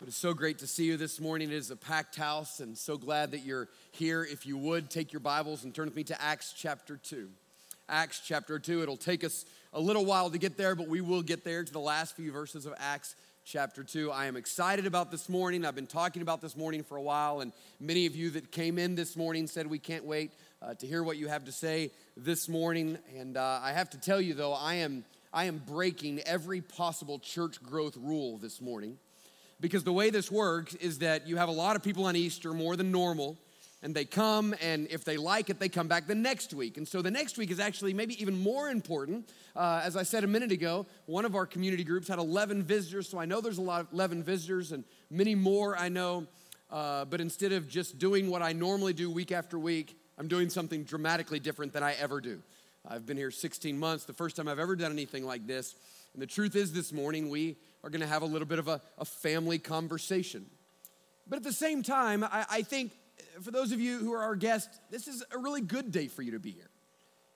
It is so great to see you this morning. It is a packed house, and so glad that you're here. If you would, take your Bibles and turn with me to Acts chapter 2. Acts chapter 2. It'll take us a little while to get there, but we will get there to the last few verses of Acts chapter 2. I am excited about this morning. I've been talking about this morning for a while, and many of you that came in this morning said we can't wait uh, to hear what you have to say this morning. And uh, I have to tell you, though, I am, I am breaking every possible church growth rule this morning because the way this works is that you have a lot of people on Easter more than normal, and they come, and if they like it, they come back the next week. And so the next week is actually maybe even more important. Uh, as I said a minute ago, one of our community groups had 11 visitors, so I know there's a lot of 11 visitors, and many more I know. Uh, but instead of just doing what I normally do week after week, I'm doing something dramatically different than I ever do. I've been here 16 months, the first time I've ever done anything like this. And the truth is, this morning we are going to have a little bit of a, a, family conversation. But at the same time, I, I think uh, for those of you who are our guests, this is a really good day for you to be here.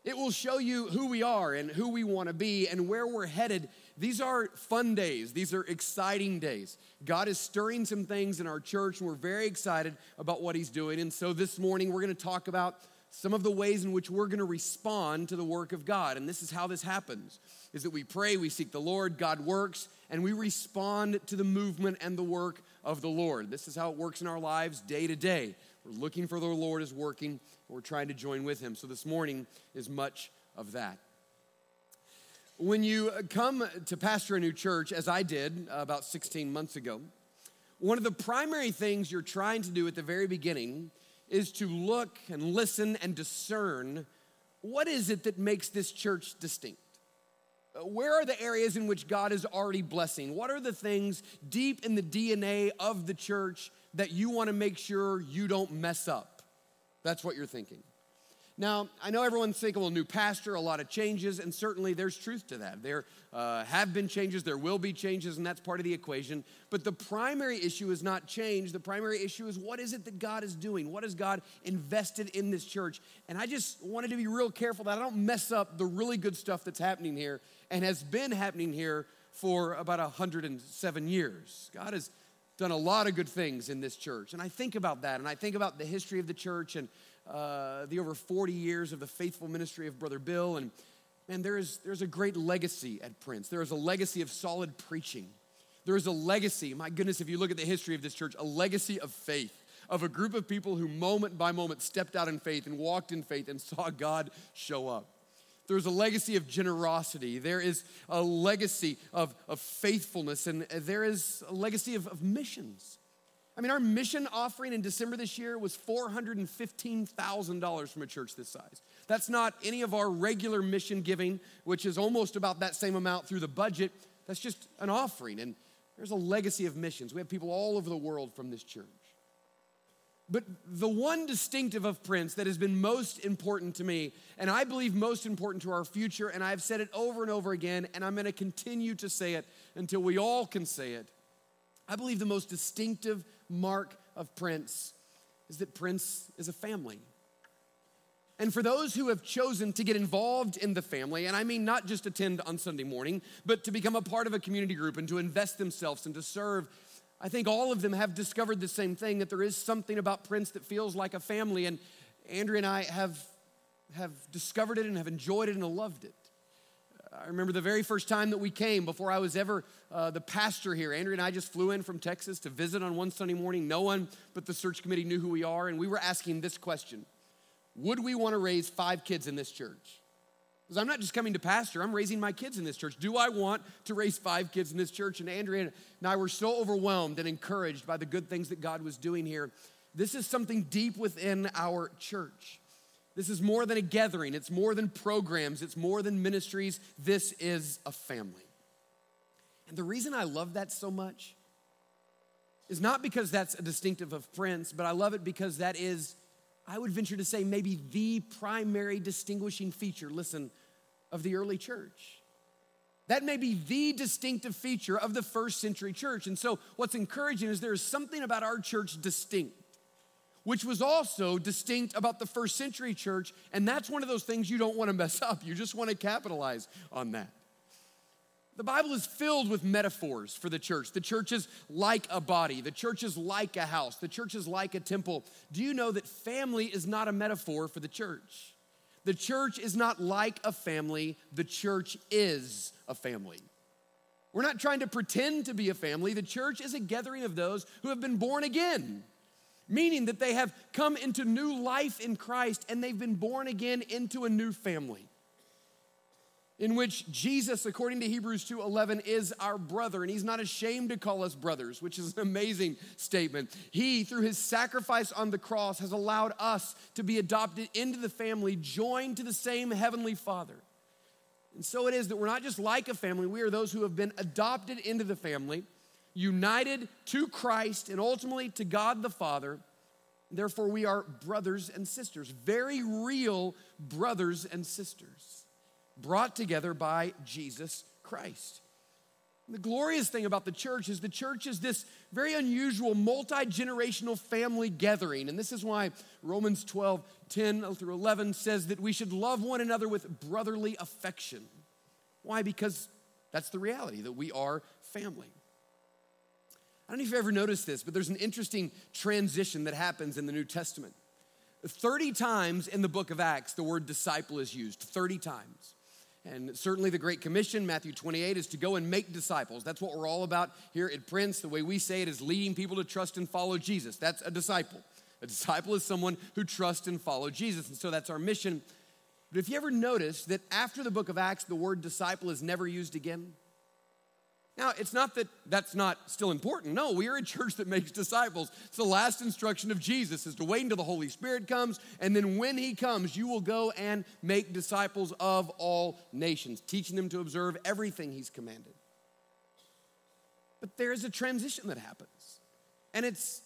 It will show you who we are and who we want to be and where we're headed. These are fun days, these are exciting days. God is stirring some things in our church, and we're very excited about what He's doing. And so this morning, we're going to talk about some of the ways in which we're going to respond to the work of God. And this is how this happens is that we pray, we seek the Lord, God works, and we respond to the movement and the work of the Lord. This is how it works in our lives day to day. We're looking for the Lord is working, we're trying to join with him. So this morning is much of that. When you uh, come to pastor a new church, as I did about 16 months ago, one of the primary things you're trying to do at the very beginning is to look and listen and discern what is it that makes this church distinct? Where are the areas in which God is already blessing? What are the things deep in the DNA of the church that you want to make sure you don't mess up? That's what you're thinking. Now, I know everyone's thinking, well, new pastor, a lot of changes, and certainly there's truth to that. There uh, have been changes, there will be changes, and that's part of the equation. But the primary issue is not change. The primary issue is what is it that God is doing? What has God invested in this church? And I just wanted to be real careful that I don't mess up the really good stuff that's happening here and has been happening here for about 107 years. God has done a lot of good things in this church. And I think about that, and I think about the history of the church and uh, the over 40 years of the faithful ministry of Brother Bill. And man, there is, there's a great legacy at Prince. There is a legacy of solid preaching. There is a legacy, my goodness, if you look at the history of this church, a legacy of faith, of a group of people who moment by moment stepped out in faith and walked in faith and saw God show up. There's a legacy of generosity. There is a legacy of, of faithfulness, and there is a legacy of, of missions. I mean, our mission offering in December this year was $415,000 from a church this size. That's not any of our regular mission giving, which is almost about that same amount through the budget. That's just an offering. And there's a legacy of missions. We have people all over the world from this church. But the one distinctive of Prince that has been most important to me, and I believe most important to our future, and I've said it over and over again, and I'm gonna continue to say it until we all can say it. I believe the most distinctive mark of Prince is that Prince is a family. And for those who have chosen to get involved in the family, and I mean not just attend on Sunday morning, but to become a part of a community group and to invest themselves and to serve I think all of them have discovered the same thing that there is something about Prince that feels like a family. And Andrea and I have, have discovered it and have enjoyed it and loved it. I remember the very first time that we came before I was ever uh, the pastor here. Andrea and I just flew in from Texas to visit on one Sunday morning. No one but the search committee knew who we are, and we were asking this question Would we want to raise five kids in this church? Because I'm not just coming to pastor, I'm raising my kids in this church. Do I want to raise five kids in this church? And Andrea and I were so overwhelmed and encouraged by the good things that God was doing here. This is something deep within our church. This is more than a gathering, it's more than programs, it's more than ministries. This is a family. And the reason I love that so much is not because that's a distinctive of Prince, but I love it because that is, I would venture to say, maybe the primary distinguishing feature. Listen, of the early church. That may be the distinctive feature of the first century church. And so, what's encouraging is there is something about our church distinct, which was also distinct about the first century church. And that's one of those things you don't want to mess up. You just want to capitalize on that. The Bible is filled with metaphors for the church. The church is like a body, the church is like a house, the church is like a temple. Do you know that family is not a metaphor for the church? The church is not like a family, the church is a family. We're not trying to pretend to be a family. The church is a gathering of those who have been born again, meaning that they have come into new life in Christ and they've been born again into a new family in which Jesus, according to Hebrews 2:11, is our brother, and he's not ashamed to call us brothers, which is an amazing statement. He, through his sacrifice on the cross, has allowed us to be adopted into the family, joined to the same heavenly Father. And so it is that we're not just like a family, we are those who have been adopted into the family, united to Christ and ultimately to God the Father. Therefore, we are brothers and sisters, very real brothers and sisters brought together by Jesus Christ. The glorious thing about the church is the church is this very unusual multi generational family gathering. And this is why Romans 12, 10 through 11 says that we should love one another with brotherly affection. Why? Because that's the reality, that we are family. I don't know if you've ever noticed this, but there's an interesting transition that happens in the New Testament. 30 times in the book of Acts, the word disciple is used, 30 times. And certainly the Great Commission, Matthew 28, is to go and make disciples. That's what we're all about here at Prince. The way we say it is leading people to trust and follow Jesus. That's a disciple. A disciple is someone who trusts and follows Jesus. And so that's our mission. But if you ever notice that after the book of Acts, the word disciple is never used again, now, it's not that that's not still important. No, we are a church that makes disciples. It's the last instruction of Jesus is to wait until the Holy Spirit comes, and then when he comes, you will go and make disciples of all nations, teaching them to observe everything he's commanded. But there is a transition that happens. And it's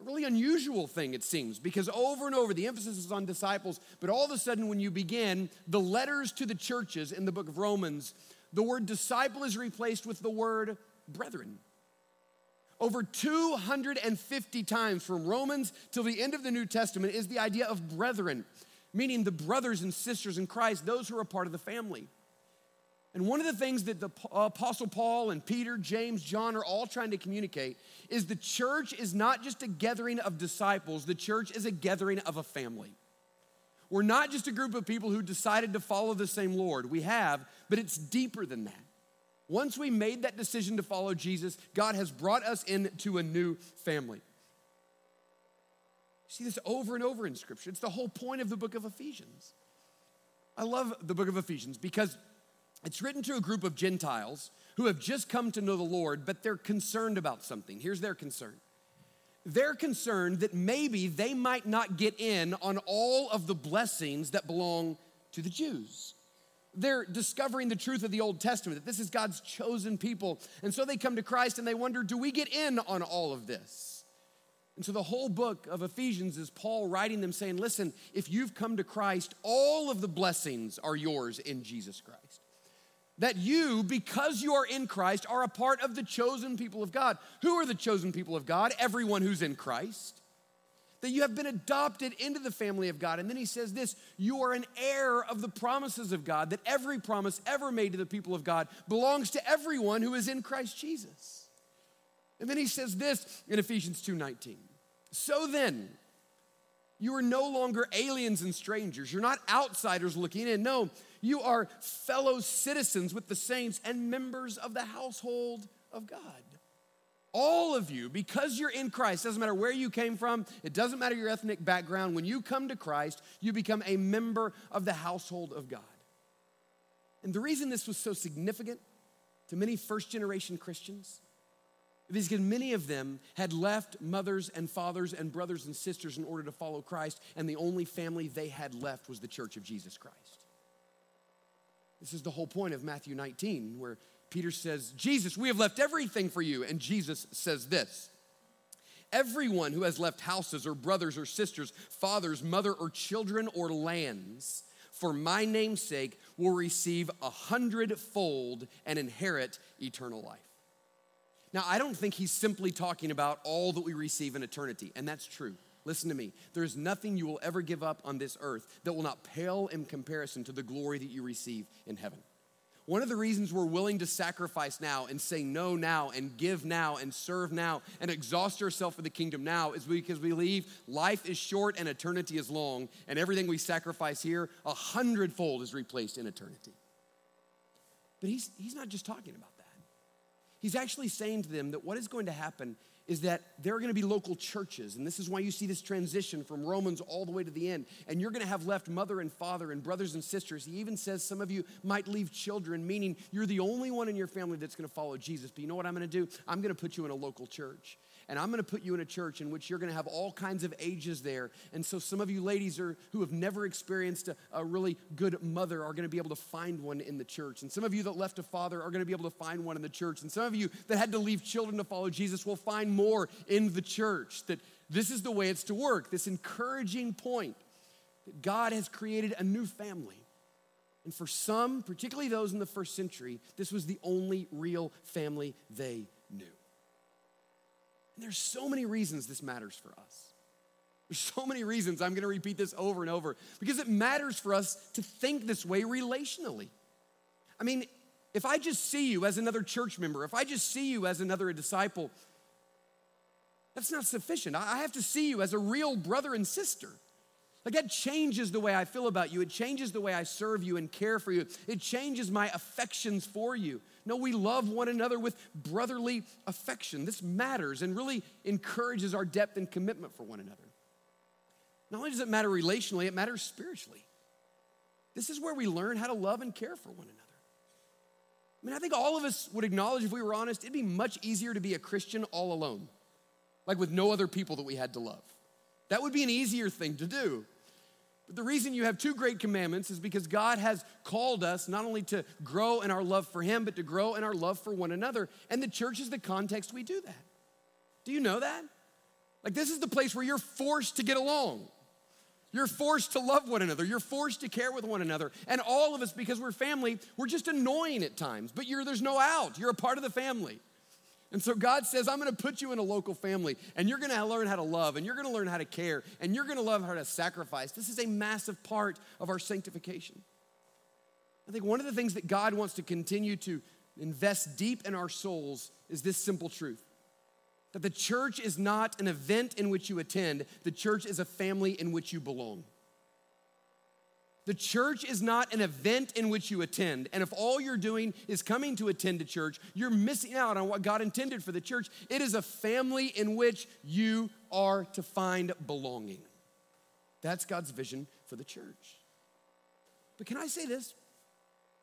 a really unusual thing, it seems, because over and over the emphasis is on disciples, but all of a sudden, when you begin the letters to the churches in the book of Romans, the word disciple is replaced with the word brethren. Over 250 times from Romans till the end of the New Testament is the idea of brethren, meaning the brothers and sisters in Christ, those who are a part of the family. And one of the things that the Apostle Paul and Peter, James, John are all trying to communicate is the church is not just a gathering of disciples, the church is a gathering of a family. We're not just a group of people who decided to follow the same Lord. We have, but it's deeper than that. Once we made that decision to follow Jesus, God has brought us into a new family. You see this over and over in Scripture. It's the whole point of the book of Ephesians. I love the book of Ephesians because it's written to a group of Gentiles who have just come to know the Lord, but they're concerned about something. Here's their concern they're concerned that maybe they might not get in on all of the blessings that belong to the Jews. They're discovering the truth of the Old Testament, that this is God's chosen people. And so they come to Christ and they wonder, do we get in on all of this? And so the whole book of Ephesians is Paul writing them saying, listen, if you've come to Christ, all of the blessings are yours in Jesus Christ that you, because you are in Christ, are a part of the chosen people of God. Who are the chosen people of God? Everyone who's in Christ. That you have been adopted into the family of God. And then he says this you are an heir of the promises of God, that every promise ever made to the people of God belongs to everyone who is in Christ Jesus. And then he says this in Ephesians 2:19. So then, you are no longer aliens and strangers. You're not outsiders looking in. No, you are fellow citizens with the saints and members of the household of God. All of you, because you're in Christ, doesn't matter where you came from, it doesn't matter your ethnic background, when you come to Christ, you become a member of the household of God. And the reason this was so significant to many first generation Christians is because many of them had left mothers and fathers and brothers and sisters in order to follow Christ, and the only family they had left was the church of Jesus Christ. This is the whole point of Matthew 19, where Peter says, Jesus, we have left everything for you. And Jesus says this Everyone who has left houses or brothers or sisters, fathers, mother or children or lands for my name's sake will receive a hundredfold and inherit eternal life. Now, I don't think he's simply talking about all that we receive in eternity, and that's true. Listen to me. There is nothing you will ever give up on this earth that will not pale in comparison to the glory that you receive in heaven. One of the reasons we're willing to sacrifice now and say no now and give now and serve now and exhaust ourselves for the kingdom now is because we believe life is short and eternity is long, and everything we sacrifice here, a hundredfold is replaced in eternity. But he's, he's not just talking about that. He's actually saying to them that what is going to happen is that there are going to be local churches. And this is why you see this transition from Romans all the way to the end. And you're going to have left mother and father and brothers and sisters. He even says some of you might leave children, meaning you're the only one in your family that's going to follow Jesus. But you know what I'm going to do? I'm going to put you in a local church and I'm going to put you in a church in which you're going to have all kinds of ages there. And so some of you ladies are, who have never experienced a, a really good mother are going to be able to find one in the church. And some of you that left a father are going to be able to find one in the church. And some of you that had to leave children to follow Jesus will find more in the church. That this is the way it's to work. This encouraging point that God has created a new family. And for some, particularly those in the first century, this was the only real family they knew. And there's so many reasons this matters for us. There's so many reasons. I'm going to repeat this over and over because it matters for us to think this way relationally. I mean, if I just see you as another church member, if I just see you as another disciple, that's not sufficient. I have to see you as a real brother and sister. Like that changes the way I feel about you. It changes the way I serve you and care for you. It changes my affections for you. No, we love one another with brotherly affection. This matters and really encourages our depth and commitment for one another. Not only does it matter relationally, it matters spiritually. This is where we learn how to love and care for one another. I mean, I think all of us would acknowledge, if we were honest, it'd be much easier to be a Christian all alone, like with no other people that we had to love. That would be an easier thing to do. But the reason you have two great commandments is because God has called us not only to grow in our love for Him, but to grow in our love for one another. And the church is the context we do that. Do you know that? Like, this is the place where you're forced to get along. You're forced to love one another. You're forced to care with one another. And all of us, because we're family, we're just annoying at times, but there's no out. You're a part of the family. And so God says, I'm going to put you in a local family, and you're going to learn how to love, and you're going to learn how to care, and you're going to love how to sacrifice. This is a massive part of our sanctification. I think one of the things that God wants to continue to invest deep in our souls is this simple truth that the church is not an event in which you attend, the church is a family in which you belong. The church is not an event in which you attend. And if all you're doing is coming to attend a church, you're missing out on what God intended for the church. It is a family in which you are to find belonging. That's God's vision for the church. But can I say this?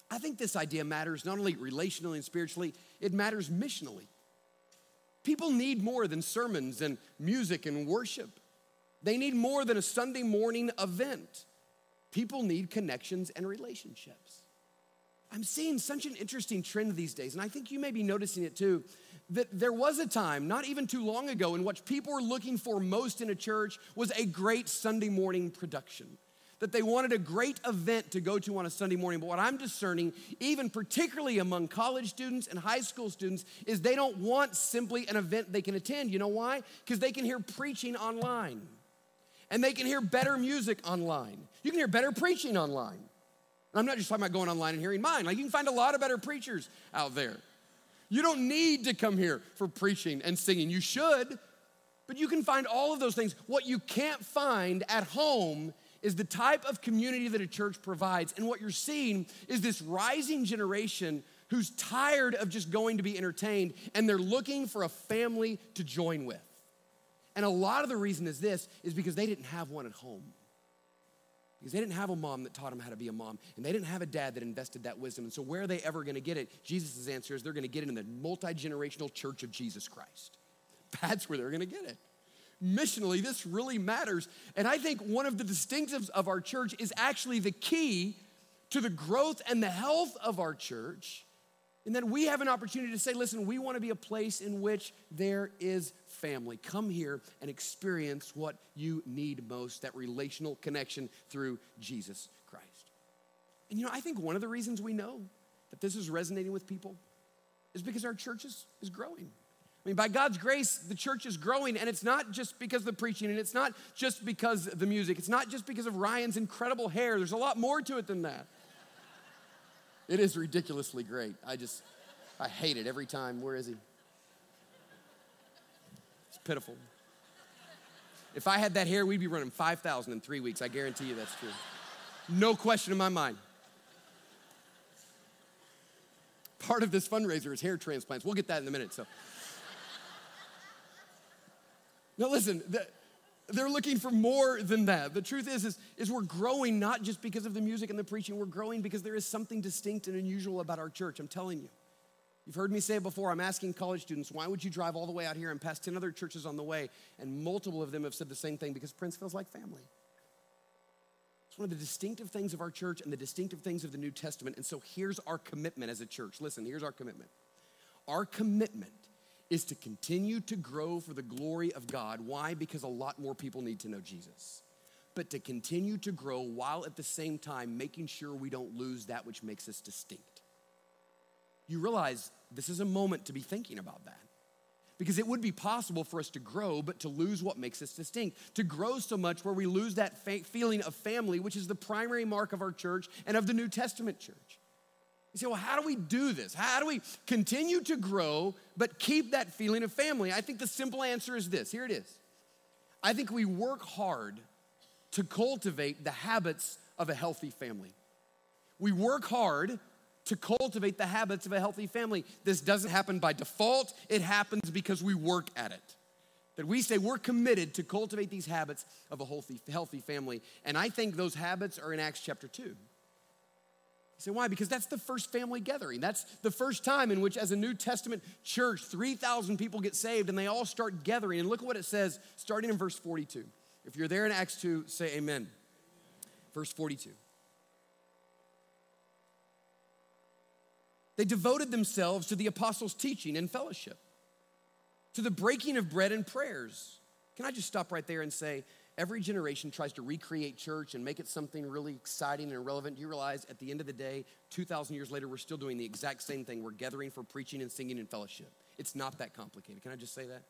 I think this idea matters not only relationally and spiritually, it matters missionally. People need more than sermons and music and worship, they need more than a Sunday morning event. People need connections and relationships. I'm seeing such an interesting trend these days, and I think you may be noticing it too. That there was a time, not even too long ago, in which people were looking for most in a church was a great Sunday morning production. That they wanted a great event to go to on a Sunday morning. But what I'm discerning, even particularly among college students and high school students, is they don't want simply an event they can attend. You know why? Because they can hear preaching online and they can hear better music online. You can hear better preaching online. And I'm not just talking about going online and hearing mine. Like you can find a lot of better preachers out there. You don't need to come here for preaching and singing. You should, but you can find all of those things. What you can't find at home is the type of community that a church provides. And what you're seeing is this rising generation who's tired of just going to be entertained and they're looking for a family to join with. And a lot of the reason is this is because they didn't have one at home. Because they didn't have a mom that taught them how to be a mom, and they didn't have a dad that invested that wisdom. And so, where are they ever going to get it? Jesus' answer is they're going to get it in the multi generational church of Jesus Christ. That's where they're going to get it. Missionally, this really matters. And I think one of the distinctives of our church is actually the key to the growth and the health of our church. And then we have an opportunity to say, listen, we want to be a place in which there is family. Come here and experience what you need most that relational connection through Jesus Christ. And you know, I think one of the reasons we know that this is resonating with people is because our church is, is growing. I mean, by God's grace, the church is growing, and it's not just because of the preaching, and it's not just because of the music, it's not just because of Ryan's incredible hair. There's a lot more to it than that. It is ridiculously great. I just, I hate it every time. Where is he? It's pitiful. If I had that hair, we'd be running 5,000 in three weeks. I guarantee you that's true. No question in my mind. Part of this fundraiser is hair transplants. We'll get that in a minute. So, now listen, they're looking for more than that. The truth is, is, is we're growing not just because of the music and the preaching, we're growing because there is something distinct and unusual about our church. I'm telling you. You've heard me say it before. I'm asking college students, why would you drive all the way out here and pass 10 other churches on the way? And multiple of them have said the same thing because Prince feels like family. It's one of the distinctive things of our church and the distinctive things of the New Testament. And so here's our commitment as a church. Listen, here's our commitment. Our commitment is to continue to grow for the glory of God. Why? Because a lot more people need to know Jesus. But to continue to grow while at the same time making sure we don't lose that which makes us distinct you realize this is a moment to be thinking about that. Because it would be possible for us to grow, but to lose what makes us distinct. To grow so much where we lose that fa- feeling of family, which is the primary mark of our church and of the New Testament church. You say, well, how do we do this? How do we continue to grow, but keep that feeling of family? I think the simple answer is this here it is. I think we work hard to cultivate the habits of a healthy family. We work hard to cultivate the habits of a healthy family. This doesn't happen by default, it happens because we work at it. That we say we're committed to cultivate these habits of a healthy, family. And I think those habits are in Acts chapter 2. Say, why? Because that's the first family gathering. That's the first time in which, as a New Testament church, 3,000 people get saved and they all start gathering. And look at what it says, starting in verse 42. If you're there in Acts 2, say amen. Verse 42. They devoted themselves to the apostles' teaching and fellowship, to the breaking of bread and prayers. Can I just stop right there and say, every generation tries to recreate church and make it something really exciting and relevant. Do you realize at the end of the day, 2,000 years later, we're still doing the exact same thing? We're gathering for preaching and singing and fellowship. It's not that complicated. Can I just say that?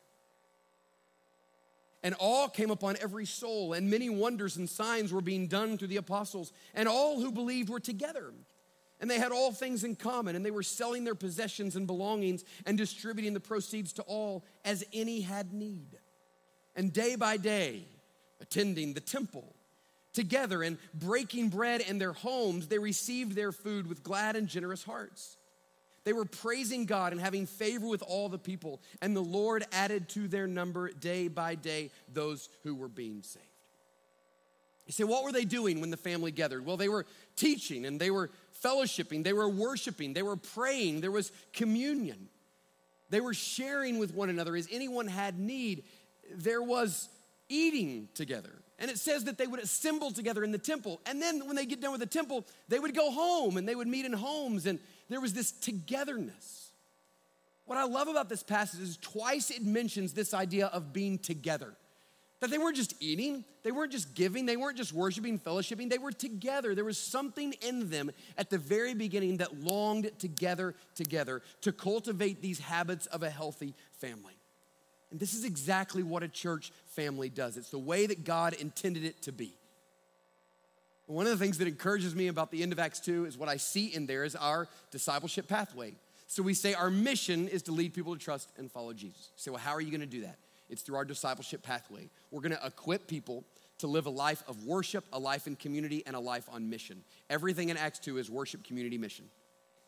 And all came upon every soul, and many wonders and signs were being done through the apostles, and all who believed were together and they had all things in common, and they were selling their possessions and belongings and distributing the proceeds to all as any had need. And day by day, attending the temple together and breaking bread in their homes, they received their food with glad and generous hearts. They were praising God and having favor with all the people, and the Lord added to their number day by day those who were being saved. You say, what were they doing when the family gathered? Well, they were teaching and they were fellowshipping, they were worshiping, they were praying, there was communion. They were sharing with one another as anyone had need. There was eating together. And it says that they would assemble together in the temple. And then when they get done with the temple, they would go home and they would meet in homes. And there was this togetherness. What I love about this passage is twice it mentions this idea of being together. That they weren't just eating, they weren't just giving, they weren't just worshiping, fellowshipping, they were together. There was something in them at the very beginning that longed together, together to cultivate these habits of a healthy family. And this is exactly what a church family does. It's the way that God intended it to be. One of the things that encourages me about the end of Acts 2 is what I see in there is our discipleship pathway. So we say our mission is to lead people to trust and follow Jesus. You say, well, how are you going to do that? It's through our discipleship pathway. We're gonna equip people to live a life of worship, a life in community, and a life on mission. Everything in Acts 2 is worship, community, mission.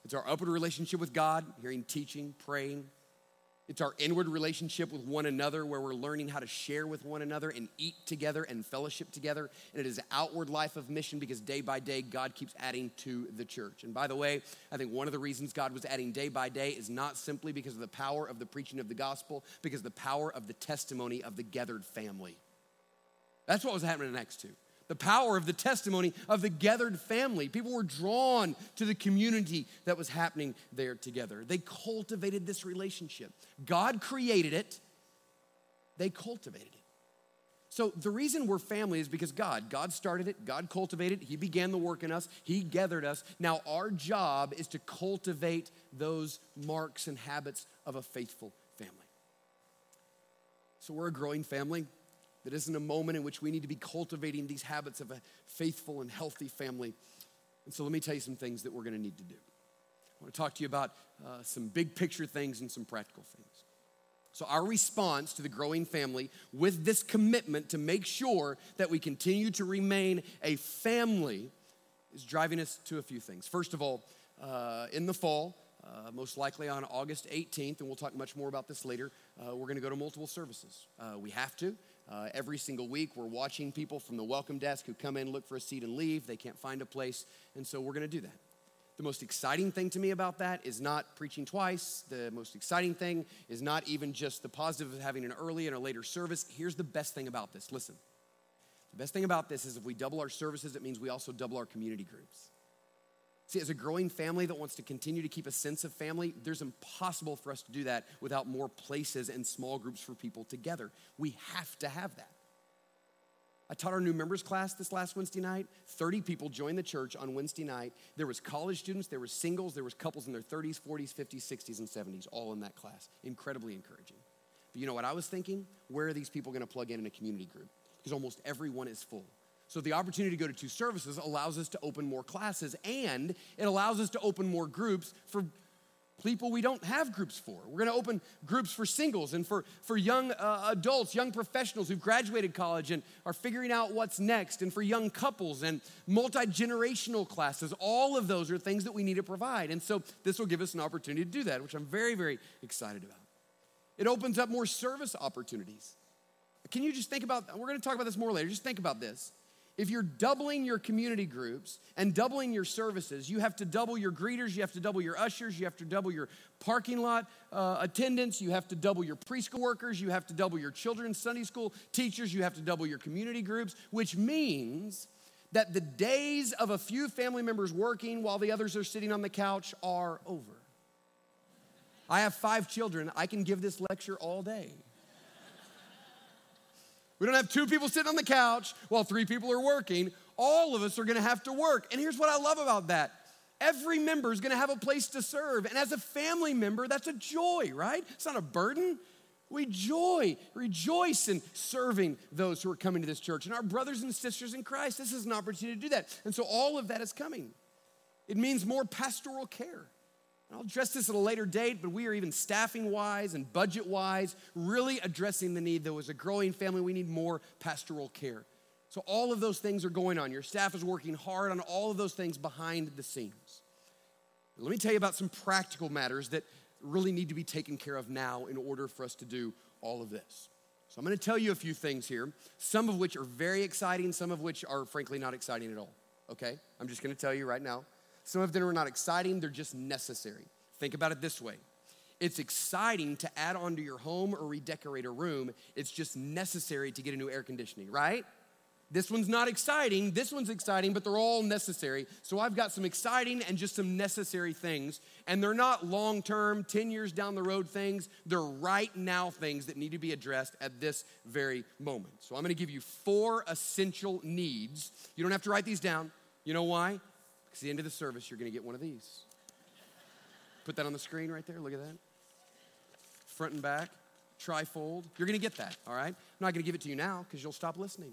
It's our open relationship with God, hearing teaching, praying, it's our inward relationship with one another where we're learning how to share with one another and eat together and fellowship together. And it is outward life of mission because day by day God keeps adding to the church. And by the way, I think one of the reasons God was adding day by day is not simply because of the power of the preaching of the gospel, because the power of the testimony of the gathered family. That's what was happening in Acts 2 the power of the testimony of the gathered family. People were drawn to the community that was happening there together. They cultivated this relationship. God created it, they cultivated it. So the reason we're family is because God, God started it, God cultivated it, He began the work in us, He gathered us. Now our job is to cultivate those marks and habits of a faithful family. So we're a growing family that isn't a moment in which we need to be cultivating these habits of a faithful and healthy family. And so let me tell you some things that we're going to need to do. I want to talk to you about uh, some big picture things and some practical things. So, our response to the growing family with this commitment to make sure that we continue to remain a family is driving us to a few things. First of all, uh, in the fall, uh, most likely on August 18th, and we'll talk much more about this later, uh, we're going to go to multiple services. Uh, we have to. Uh, every single week, we're watching people from the welcome desk who come in, look for a seat, and leave. They can't find a place, and so we're going to do that. The most exciting thing to me about that is not preaching twice. The most exciting thing is not even just the positive of having an early and a later service. Here's the best thing about this listen. The best thing about this is if we double our services, it means we also double our community groups. See, as a growing family that wants to continue to keep a sense of family, there's impossible for us to do that without more places and small groups for people together. We have to have that. I taught our new members class this last Wednesday night. 30 people joined the church on Wednesday night. There was college students, there was singles, there was couples in their 30s, 40s, 50s, 60s, and 70s, all in that class. Incredibly encouraging. But you know what I was thinking? Where are these people going to plug in in a community group? Because almost everyone is full. So the opportunity to go to two services allows us to open more classes and it allows us to open more groups for people we don't have groups for. We're going to open groups for singles and for, for young uh, adults, young professionals who've graduated college and are figuring out what's next, and for young couples and multi generational classes. All of those are things that we need to provide. And so this will give us an opportunity to do that, which I'm very, very excited about. It opens up more service opportunities. Can you just think about, we're going to talk about this more later, just think about this. If you're doubling your community groups and doubling your services, you have to double your greeters, you have to double your ushers, you have to double your parking lot uh, attendants, you have to double your preschool workers, you have to double your children's Sunday school teachers, you have to double your community groups, which means that the days of a few family members working while the others are sitting on the couch are over. I have five children. I can give this lecture all day. We don't have two people sitting on the couch while three people are working. All of us are gonna have to work. And here's what I love about that every member is gonna have a place to serve. And as a family member, that's a joy, right? It's not a burden. We joy, rejoice in serving those who are coming to this church. And our brothers and sisters in Christ, this is an opportunity to do that. And so all of that is coming. It means more pastoral care. I'll address this at a later date, but we are even staffing wise and budget wise really addressing the need. Though, as a growing family, we need more pastoral care. So, all of those things are going on. Your staff is working hard on all of those things behind the scenes. Let me tell you about some practical matters that really need to be taken care of now in order for us to do all of this. So, I'm going to tell you a few things here, some of which are very exciting, some of which are frankly not exciting at all. Okay? I'm just going to tell you right now. Some of them are not exciting, they're just necessary. Think about it this way it's exciting to add on to your home or redecorate a room, it's just necessary to get a new air conditioning, right? This one's not exciting, this one's exciting, but they're all necessary. So I've got some exciting and just some necessary things. And they're not long term, 10 years down the road things. They're right now things that need to be addressed at this very moment. So I'm gonna give you four essential needs. You don't have to write these down. You know why? Because the end of the service, you're going to get one of these. Put that on the screen right there. Look at that. Front and back, trifold. You're going to get that, all right? I'm not going to give it to you now because you'll stop listening.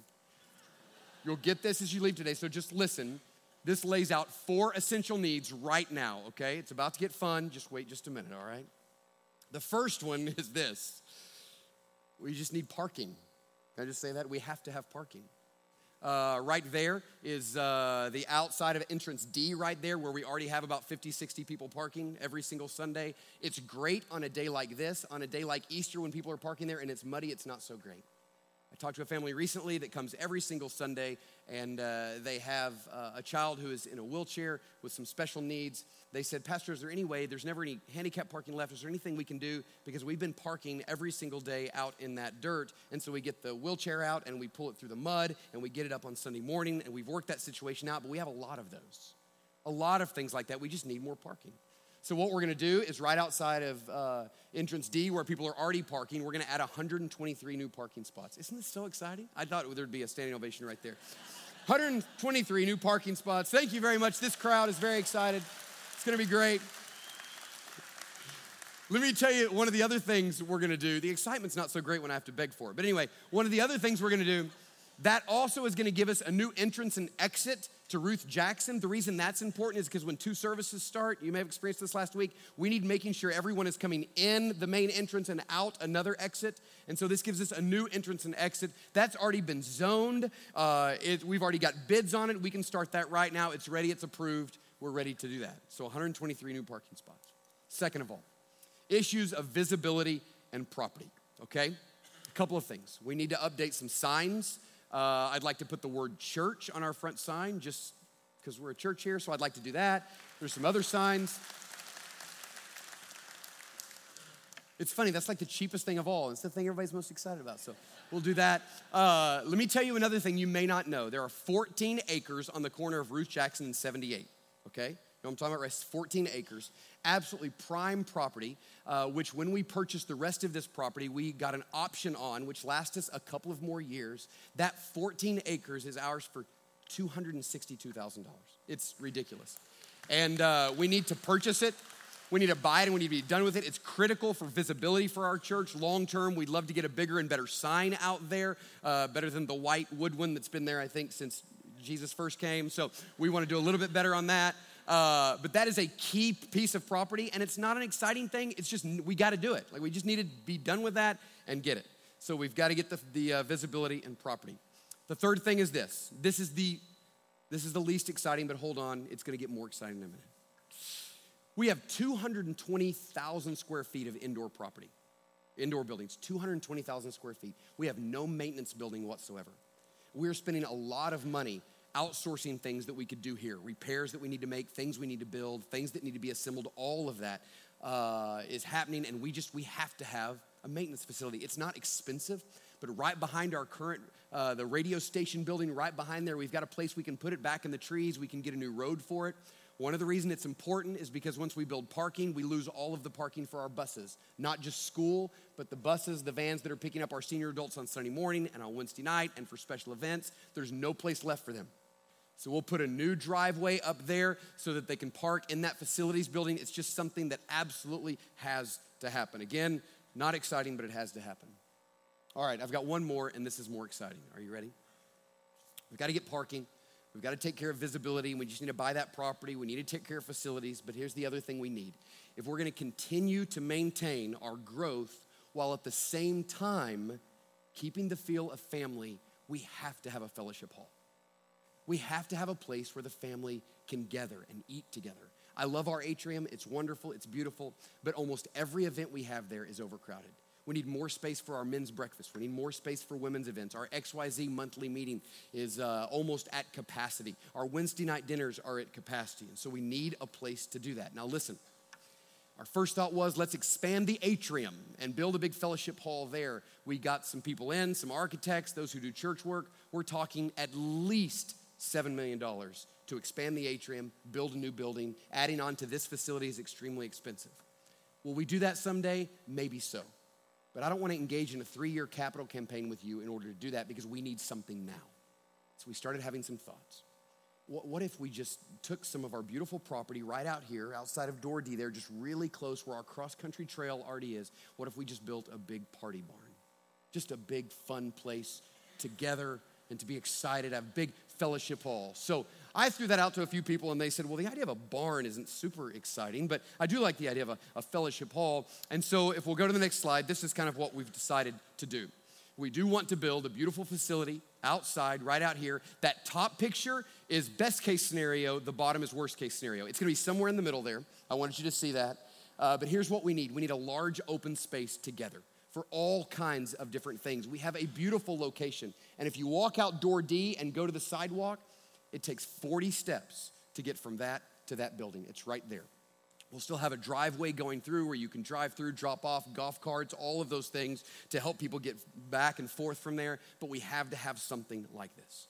You'll get this as you leave today, so just listen. This lays out four essential needs right now, okay? It's about to get fun. Just wait just a minute, all right? The first one is this we just need parking. Can I just say that? We have to have parking. Uh, right there is uh, the outside of entrance D, right there, where we already have about 50, 60 people parking every single Sunday. It's great on a day like this. On a day like Easter, when people are parking there and it's muddy, it's not so great. I talked to a family recently that comes every single Sunday, and uh, they have uh, a child who is in a wheelchair with some special needs they said, Pastor, is there any way, there's never any handicap parking left, is there anything we can do? Because we've been parking every single day out in that dirt. And so we get the wheelchair out and we pull it through the mud and we get it up on Sunday morning and we've worked that situation out, but we have a lot of those. A lot of things like that. We just need more parking. So what we're gonna do is right outside of uh, entrance D, where people are already parking, we're gonna add 123 new parking spots. Isn't this so exciting? I thought there'd be a standing ovation right there. 123 new parking spots. Thank you very much. This crowd is very excited. It's gonna be great. Let me tell you one of the other things we're gonna do. The excitement's not so great when I have to beg for it. But anyway, one of the other things we're gonna do That also is going to give us a new entrance and exit to Ruth Jackson. The reason that's important is because when two services start, you may have experienced this last week, we need making sure everyone is coming in the main entrance and out another exit. And so this gives us a new entrance and exit. That's already been zoned. Uh, it, we've already got bids on it. We can start that right now. It's ready, it's approved. We're ready to do that. So 123 new parking spots. Second of all, issues of visibility and property, okay? A couple of things. We need to update some signs uh, I'd like to put the word church on our front sign just because we're a church here, so I'd like to do that. There's some other signs. It's funny, that's like the cheapest thing of all. It's the thing everybody's most excited about, so we'll do that. Uh, let me tell you another thing you may not know. There are 14 acres on the corner of Ruth Jackson and 78, okay? You know what I'm talking about? Right? 14 acres, absolutely prime property, uh, which when we purchased the rest of this property, we got an option on, which lasts us a couple of more years. That 14 acres is ours for $262,000. It's ridiculous. And uh, we need to purchase it. We need to buy it and we need to be done with it. It's critical for visibility for our church long term. We'd love to get a bigger and better sign out there, uh, better than the white wood one that's been there, I think, since Jesus first came. So we want to do a little bit better on that. Uh, but that is a key piece of property, and it's not an exciting thing. It's just we got to do it. Like we just need to be done with that and get it. So we've got to get the, the uh, visibility and property. The third thing is this. This is the this is the least exciting, but hold on, it's going to get more exciting in a minute. We have 220,000 square feet of indoor property, indoor buildings, 220,000 square feet. We have no maintenance building whatsoever. We're spending a lot of money outsourcing things that we could do here, repairs that we need to make, things we need to build, things that need to be assembled, all of that uh, is happening, and we just we have to have a maintenance facility. It's not expensive, but right behind our current uh, the radio station building, right behind there, we've got a place we can put it back in the trees. We can get a new road for it. One of the reasons it's important is because once we build parking, we lose all of the parking for our buses. Not just school, but the buses, the vans that are picking up our senior adults on Sunday morning and on Wednesday night and for special events. There's no place left for them. So we'll put a new driveway up there so that they can park in that facilities building. It's just something that absolutely has to happen. Again, not exciting, but it has to happen. All right, I've got one more, and this is more exciting. Are you ready? We've got to get parking. We've got to take care of visibility. We just need to buy that property. We need to take care of facilities. But here's the other thing we need. If we're going to continue to maintain our growth while at the same time keeping the feel of family, we have to have a fellowship hall. We have to have a place where the family can gather and eat together. I love our atrium, it's wonderful, it's beautiful, but almost every event we have there is overcrowded. We need more space for our men's breakfast. We need more space for women's events. Our XYZ monthly meeting is uh, almost at capacity. Our Wednesday night dinners are at capacity. And so we need a place to do that. Now, listen, our first thought was let's expand the atrium and build a big fellowship hall there. We got some people in, some architects, those who do church work. We're talking at least $7 million to expand the atrium, build a new building. Adding on to this facility is extremely expensive. Will we do that someday? Maybe so. But I don't want to engage in a three year capital campaign with you in order to do that because we need something now. So we started having some thoughts. What, what if we just took some of our beautiful property right out here, outside of Door D, there, just really close where our cross country trail already is? What if we just built a big party barn? Just a big, fun place together and to be excited, have big fellowship hall. So I threw that out to a few people and they said, well, the idea of a barn isn't super exciting, but I do like the idea of a, a fellowship hall. And so if we'll go to the next slide, this is kind of what we've decided to do. We do want to build a beautiful facility outside, right out here. That top picture is best case scenario, the bottom is worst case scenario. It's gonna be somewhere in the middle there. I wanted you to see that. Uh, but here's what we need we need a large open space together for all kinds of different things. We have a beautiful location. And if you walk out door D and go to the sidewalk, it takes 40 steps to get from that to that building. It's right there. We'll still have a driveway going through where you can drive through, drop off golf carts, all of those things to help people get back and forth from there. But we have to have something like this.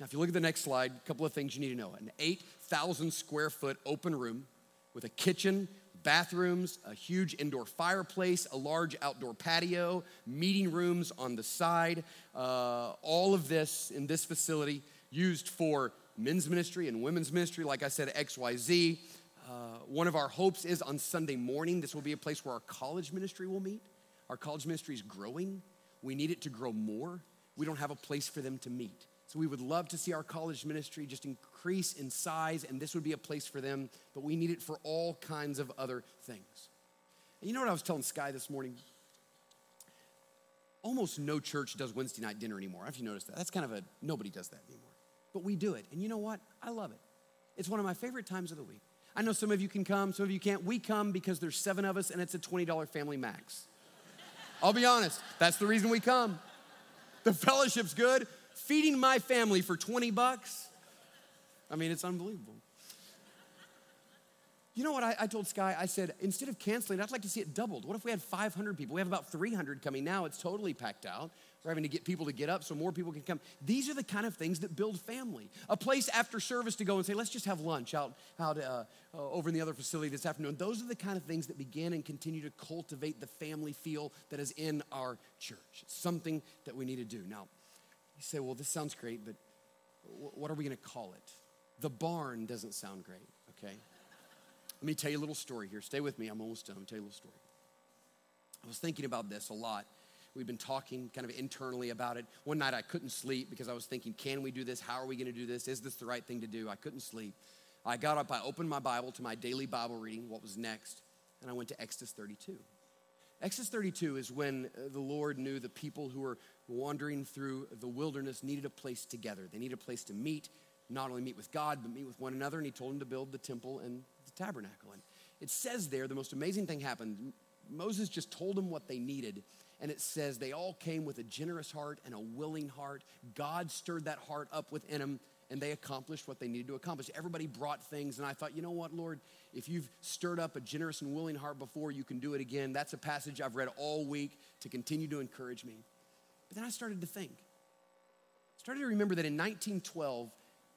Now, if you look at the next slide, a couple of things you need to know an 8,000 square foot open room with a kitchen, bathrooms, a huge indoor fireplace, a large outdoor patio, meeting rooms on the side. Uh, all of this in this facility used for men's ministry and women's ministry, like I said, XYZ. Uh, one of our hopes is on Sunday morning, this will be a place where our college ministry will meet. Our college ministry is growing. We need it to grow more. we don't have a place for them to meet. So we would love to see our college ministry just increase in size, and this would be a place for them, but we need it for all kinds of other things. And you know what I was telling Sky this morning? Almost no church does Wednesday night dinner anymore. Have you noticed that? That's kind of a nobody does that anymore. But we do it. And you know what? I love it. It's one of my favorite times of the week. I know some of you can come, some of you can't. We come because there's seven of us and it's a $20 family max. I'll be honest, that's the reason we come. The fellowship's good. Feeding my family for 20 bucks, I mean, it's unbelievable. You know what I, I, told Sky? I said, instead of canceling, I'd like to see it doubled. What if we had 500 people? We have about 300 coming now. It's totally packed out. We're having to get people to get up so more people can come. These are the kind of things that build family. A place after service to go and say, let's just have lunch out, out uh, uh, over in the other facility this afternoon. Those are the kind of things that begin and continue to cultivate the family feel that is in our church. It's something that we need to do. Now, you say, well, this sounds great, but what are we going to call it? The barn doesn't sound great, okay? Let me tell you a little story here. Stay with me. I'm almost done. I'll tell you a little story. I was thinking about this a lot We've been talking kind of internally about it. One night I couldn't sleep because I was thinking, can we do this? How are we going to do this? Is this the right thing to do? I couldn't sleep. I got up, I opened my Bible to my daily Bible reading, what was next, and I went to Exodus 32. Exodus 32 is when uh, the Lord knew the people who were wandering through the wilderness needed a place together. They needed a place to meet, not only meet with God, but meet with one another. And He told them to build the temple and the tabernacle. And it says there, the most amazing thing happened. Moses just told them what they needed, and it says they all came with a generous heart and a willing heart. God stirred that heart up within them, and they accomplished what they needed to accomplish. Everybody brought things, and I thought, you know what, Lord, if you've stirred up a generous and willing heart before, you can do it again. That's a passage I've read all week to continue to encourage me. But then I started to think, started to remember that in 1912,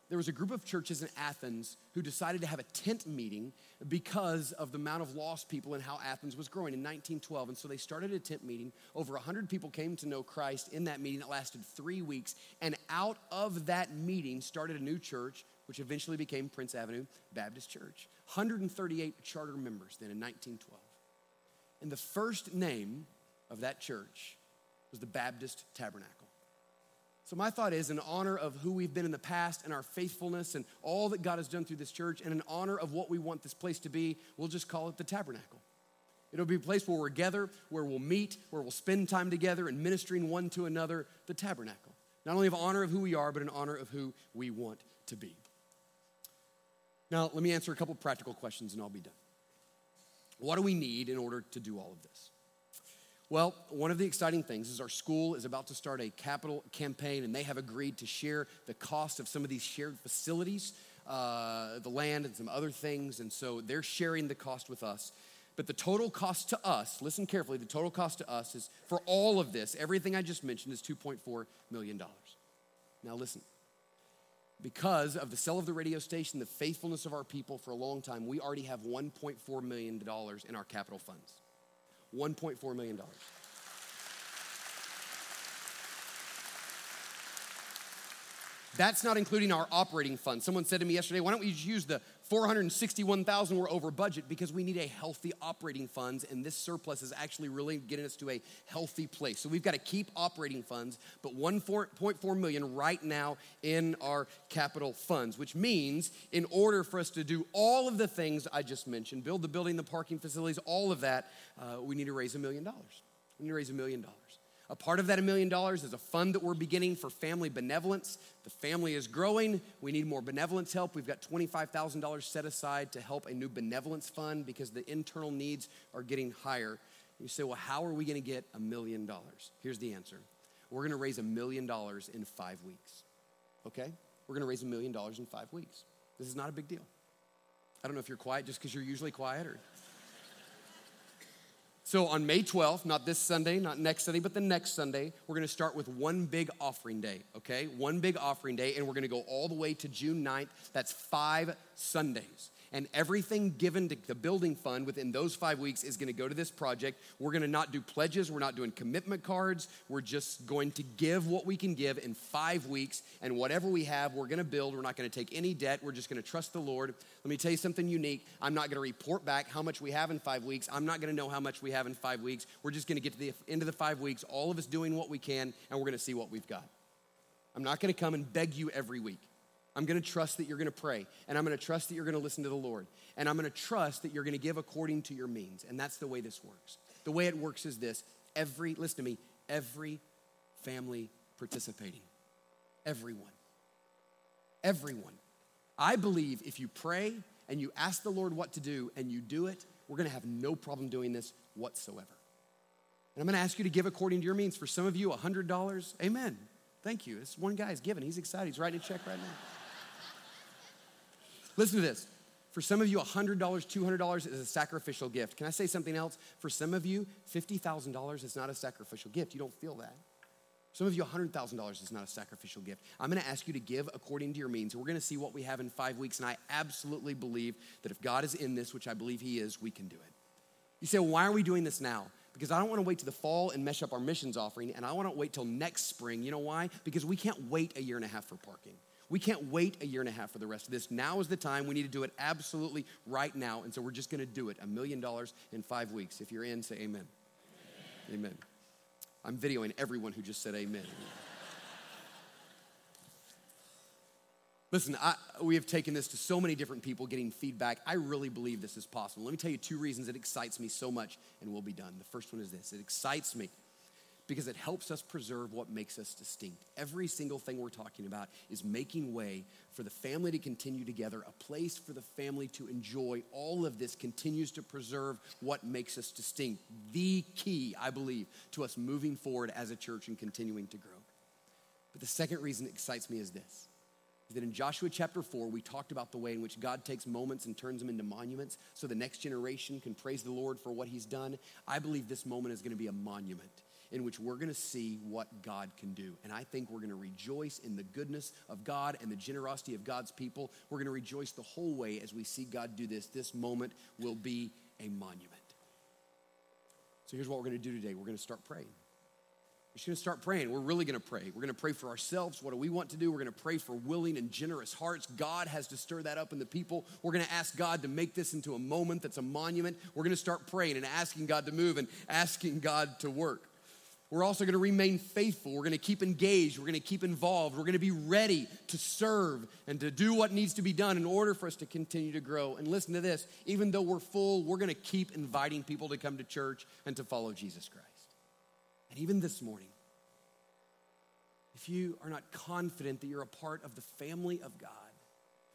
there was a group of churches in Athens who decided to have a tent meeting because of the amount of lost people and how Athens was growing in 1912. And so they started a tent meeting. Over 100 people came to know Christ in that meeting. It lasted three weeks. And out of that meeting started a new church, which eventually became Prince Avenue Baptist Church. 138 charter members then in 1912. And the first name of that church was the Baptist Tabernacle. So, my thought is, in honor of who we've been in the past and our faithfulness and all that God has done through this church, and in honor of what we want this place to be, we'll just call it the tabernacle. It'll be a place where we're together, where we'll meet, where we'll spend time together and ministering one to another, the tabernacle. Not only of honor of who we are, but in honor of who we want to be. Now, let me answer a couple practical questions and I'll be done. What do we need in order to do all of this? Well, one of the exciting things is our school is about to start a capital campaign, and they have agreed to share the cost of some of these shared facilities, uh, the land, and some other things. And so they're sharing the cost with us. But the total cost to us, listen carefully, the total cost to us is for all of this, everything I just mentioned, is $2.4 million. Now, listen. Because of the sale of the radio station, the faithfulness of our people for a long time, we already have $1.4 million in our capital funds. $1.4 million. That's not including our operating fund. Someone said to me yesterday, why don't we use the 461,000 we're over budget because we need a healthy operating funds and this surplus is actually really getting us to a healthy place. So we've got to keep operating funds, but 1.4 million right now in our capital funds, which means in order for us to do all of the things I just mentioned, build the building, the parking facilities, all of that, uh, we need to raise a million dollars. We need to raise a million dollars. A part of that, a million dollars, is a fund that we're beginning for family benevolence. The family is growing. We need more benevolence help. We've got $25,000 set aside to help a new benevolence fund because the internal needs are getting higher. You say, well, how are we going to get a million dollars? Here's the answer we're going to raise a million dollars in five weeks. Okay? We're going to raise a million dollars in five weeks. This is not a big deal. I don't know if you're quiet just because you're usually quiet or. So on May 12th, not this Sunday, not next Sunday, but the next Sunday, we're gonna start with one big offering day, okay? One big offering day, and we're gonna go all the way to June 9th. That's five Sundays. And everything given to the building fund within those five weeks is gonna go to this project. We're gonna not do pledges, we're not doing commitment cards, we're just going to give what we can give in five weeks, and whatever we have, we're gonna build. We're not gonna take any debt, we're just gonna trust the Lord. Let me tell you something unique. I'm not gonna report back how much we have in five weeks, I'm not gonna know how much we have in five weeks. We're just gonna get to the end of the five weeks, all of us doing what we can, and we're gonna see what we've got. I'm not gonna come and beg you every week. I'm gonna trust that you're gonna pray, and I'm gonna trust that you're gonna listen to the Lord, and I'm gonna trust that you're gonna give according to your means. And that's the way this works. The way it works is this every, listen to me, every family participating. Everyone. Everyone. I believe if you pray and you ask the Lord what to do and you do it, we're gonna have no problem doing this whatsoever. And I'm gonna ask you to give according to your means. For some of you, $100, amen. Thank you. This one guy is giving. He's excited. He's writing a check right now. Listen to this. For some of you, $100, $200 is a sacrificial gift. Can I say something else? For some of you, $50,000 is not a sacrificial gift. You don't feel that. Some of you, $100,000 is not a sacrificial gift. I'm gonna ask you to give according to your means. We're gonna see what we have in five weeks, and I absolutely believe that if God is in this, which I believe He is, we can do it. You say, well, why are we doing this now? Because I don't wanna wait to the fall and mesh up our missions offering, and I wanna wait till next spring. You know why? Because we can't wait a year and a half for parking. We can't wait a year and a half for the rest of this. Now is the time. We need to do it absolutely right now. And so we're just gonna do it a million dollars in five weeks. If you're in, say amen. Amen. amen. I'm videoing everyone who just said amen. Listen, I, we have taken this to so many different people getting feedback. I really believe this is possible. Let me tell you two reasons it excites me so much, and we'll be done. The first one is this it excites me because it helps us preserve what makes us distinct. Every single thing we're talking about is making way for the family to continue together, a place for the family to enjoy. All of this continues to preserve what makes us distinct. The key, I believe, to us moving forward as a church and continuing to grow. But the second reason it excites me is this is that in Joshua chapter 4, we talked about the way in which God takes moments and turns them into monuments so the next generation can praise the Lord for what he's done. I believe this moment is going to be a monument in which we're going to see what God can do. And I think we're going to rejoice in the goodness of God and the generosity of God's people. We're going to rejoice the whole way as we see God do this. This moment will be a monument. So here's what we're going to do today we're going to start praying. We're just going to start praying. We're really going to pray. We're going to pray for ourselves. What do we want to do? We're going to pray for willing and generous hearts. God has to stir that up in the people. We're going to ask God to make this into a moment that's a monument. We're going to start praying and asking God to move and asking God to work. We're also going to remain faithful. We're going to keep engaged. We're going to keep involved. We're going to be ready to serve and to do what needs to be done in order for us to continue to grow. And listen to this even though we're full, we're going to keep inviting people to come to church and to follow Jesus Christ. And even this morning, if you are not confident that you're a part of the family of God,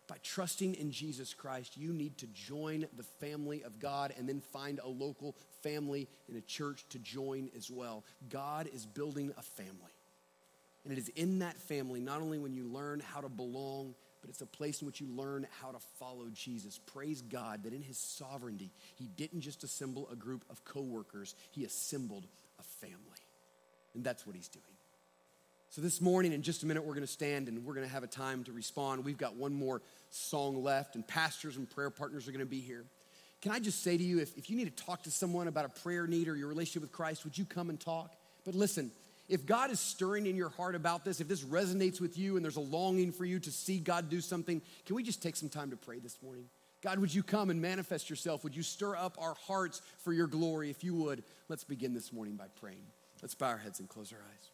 by trusting in Jesus Christ, you need to join the family of God and then find a local family in a church to join as well. God is building a family. And it is in that family, not only when you learn how to belong, but it's a place in which you learn how to follow Jesus. Praise God that in his sovereignty, he didn't just assemble a group of coworkers, he assembled a family. And that's what he's doing. So, this morning, in just a minute, we're going to stand and we're going to have a time to respond. We've got one more song left, and pastors and prayer partners are going to be here. Can I just say to you, if, if you need to talk to someone about a prayer need or your relationship with Christ, would you come and talk? But listen, if God is stirring in your heart about this, if this resonates with you and there's a longing for you to see God do something, can we just take some time to pray this morning? God, would you come and manifest yourself? Would you stir up our hearts for your glory? If you would, let's begin this morning by praying. Let's bow our heads and close our eyes.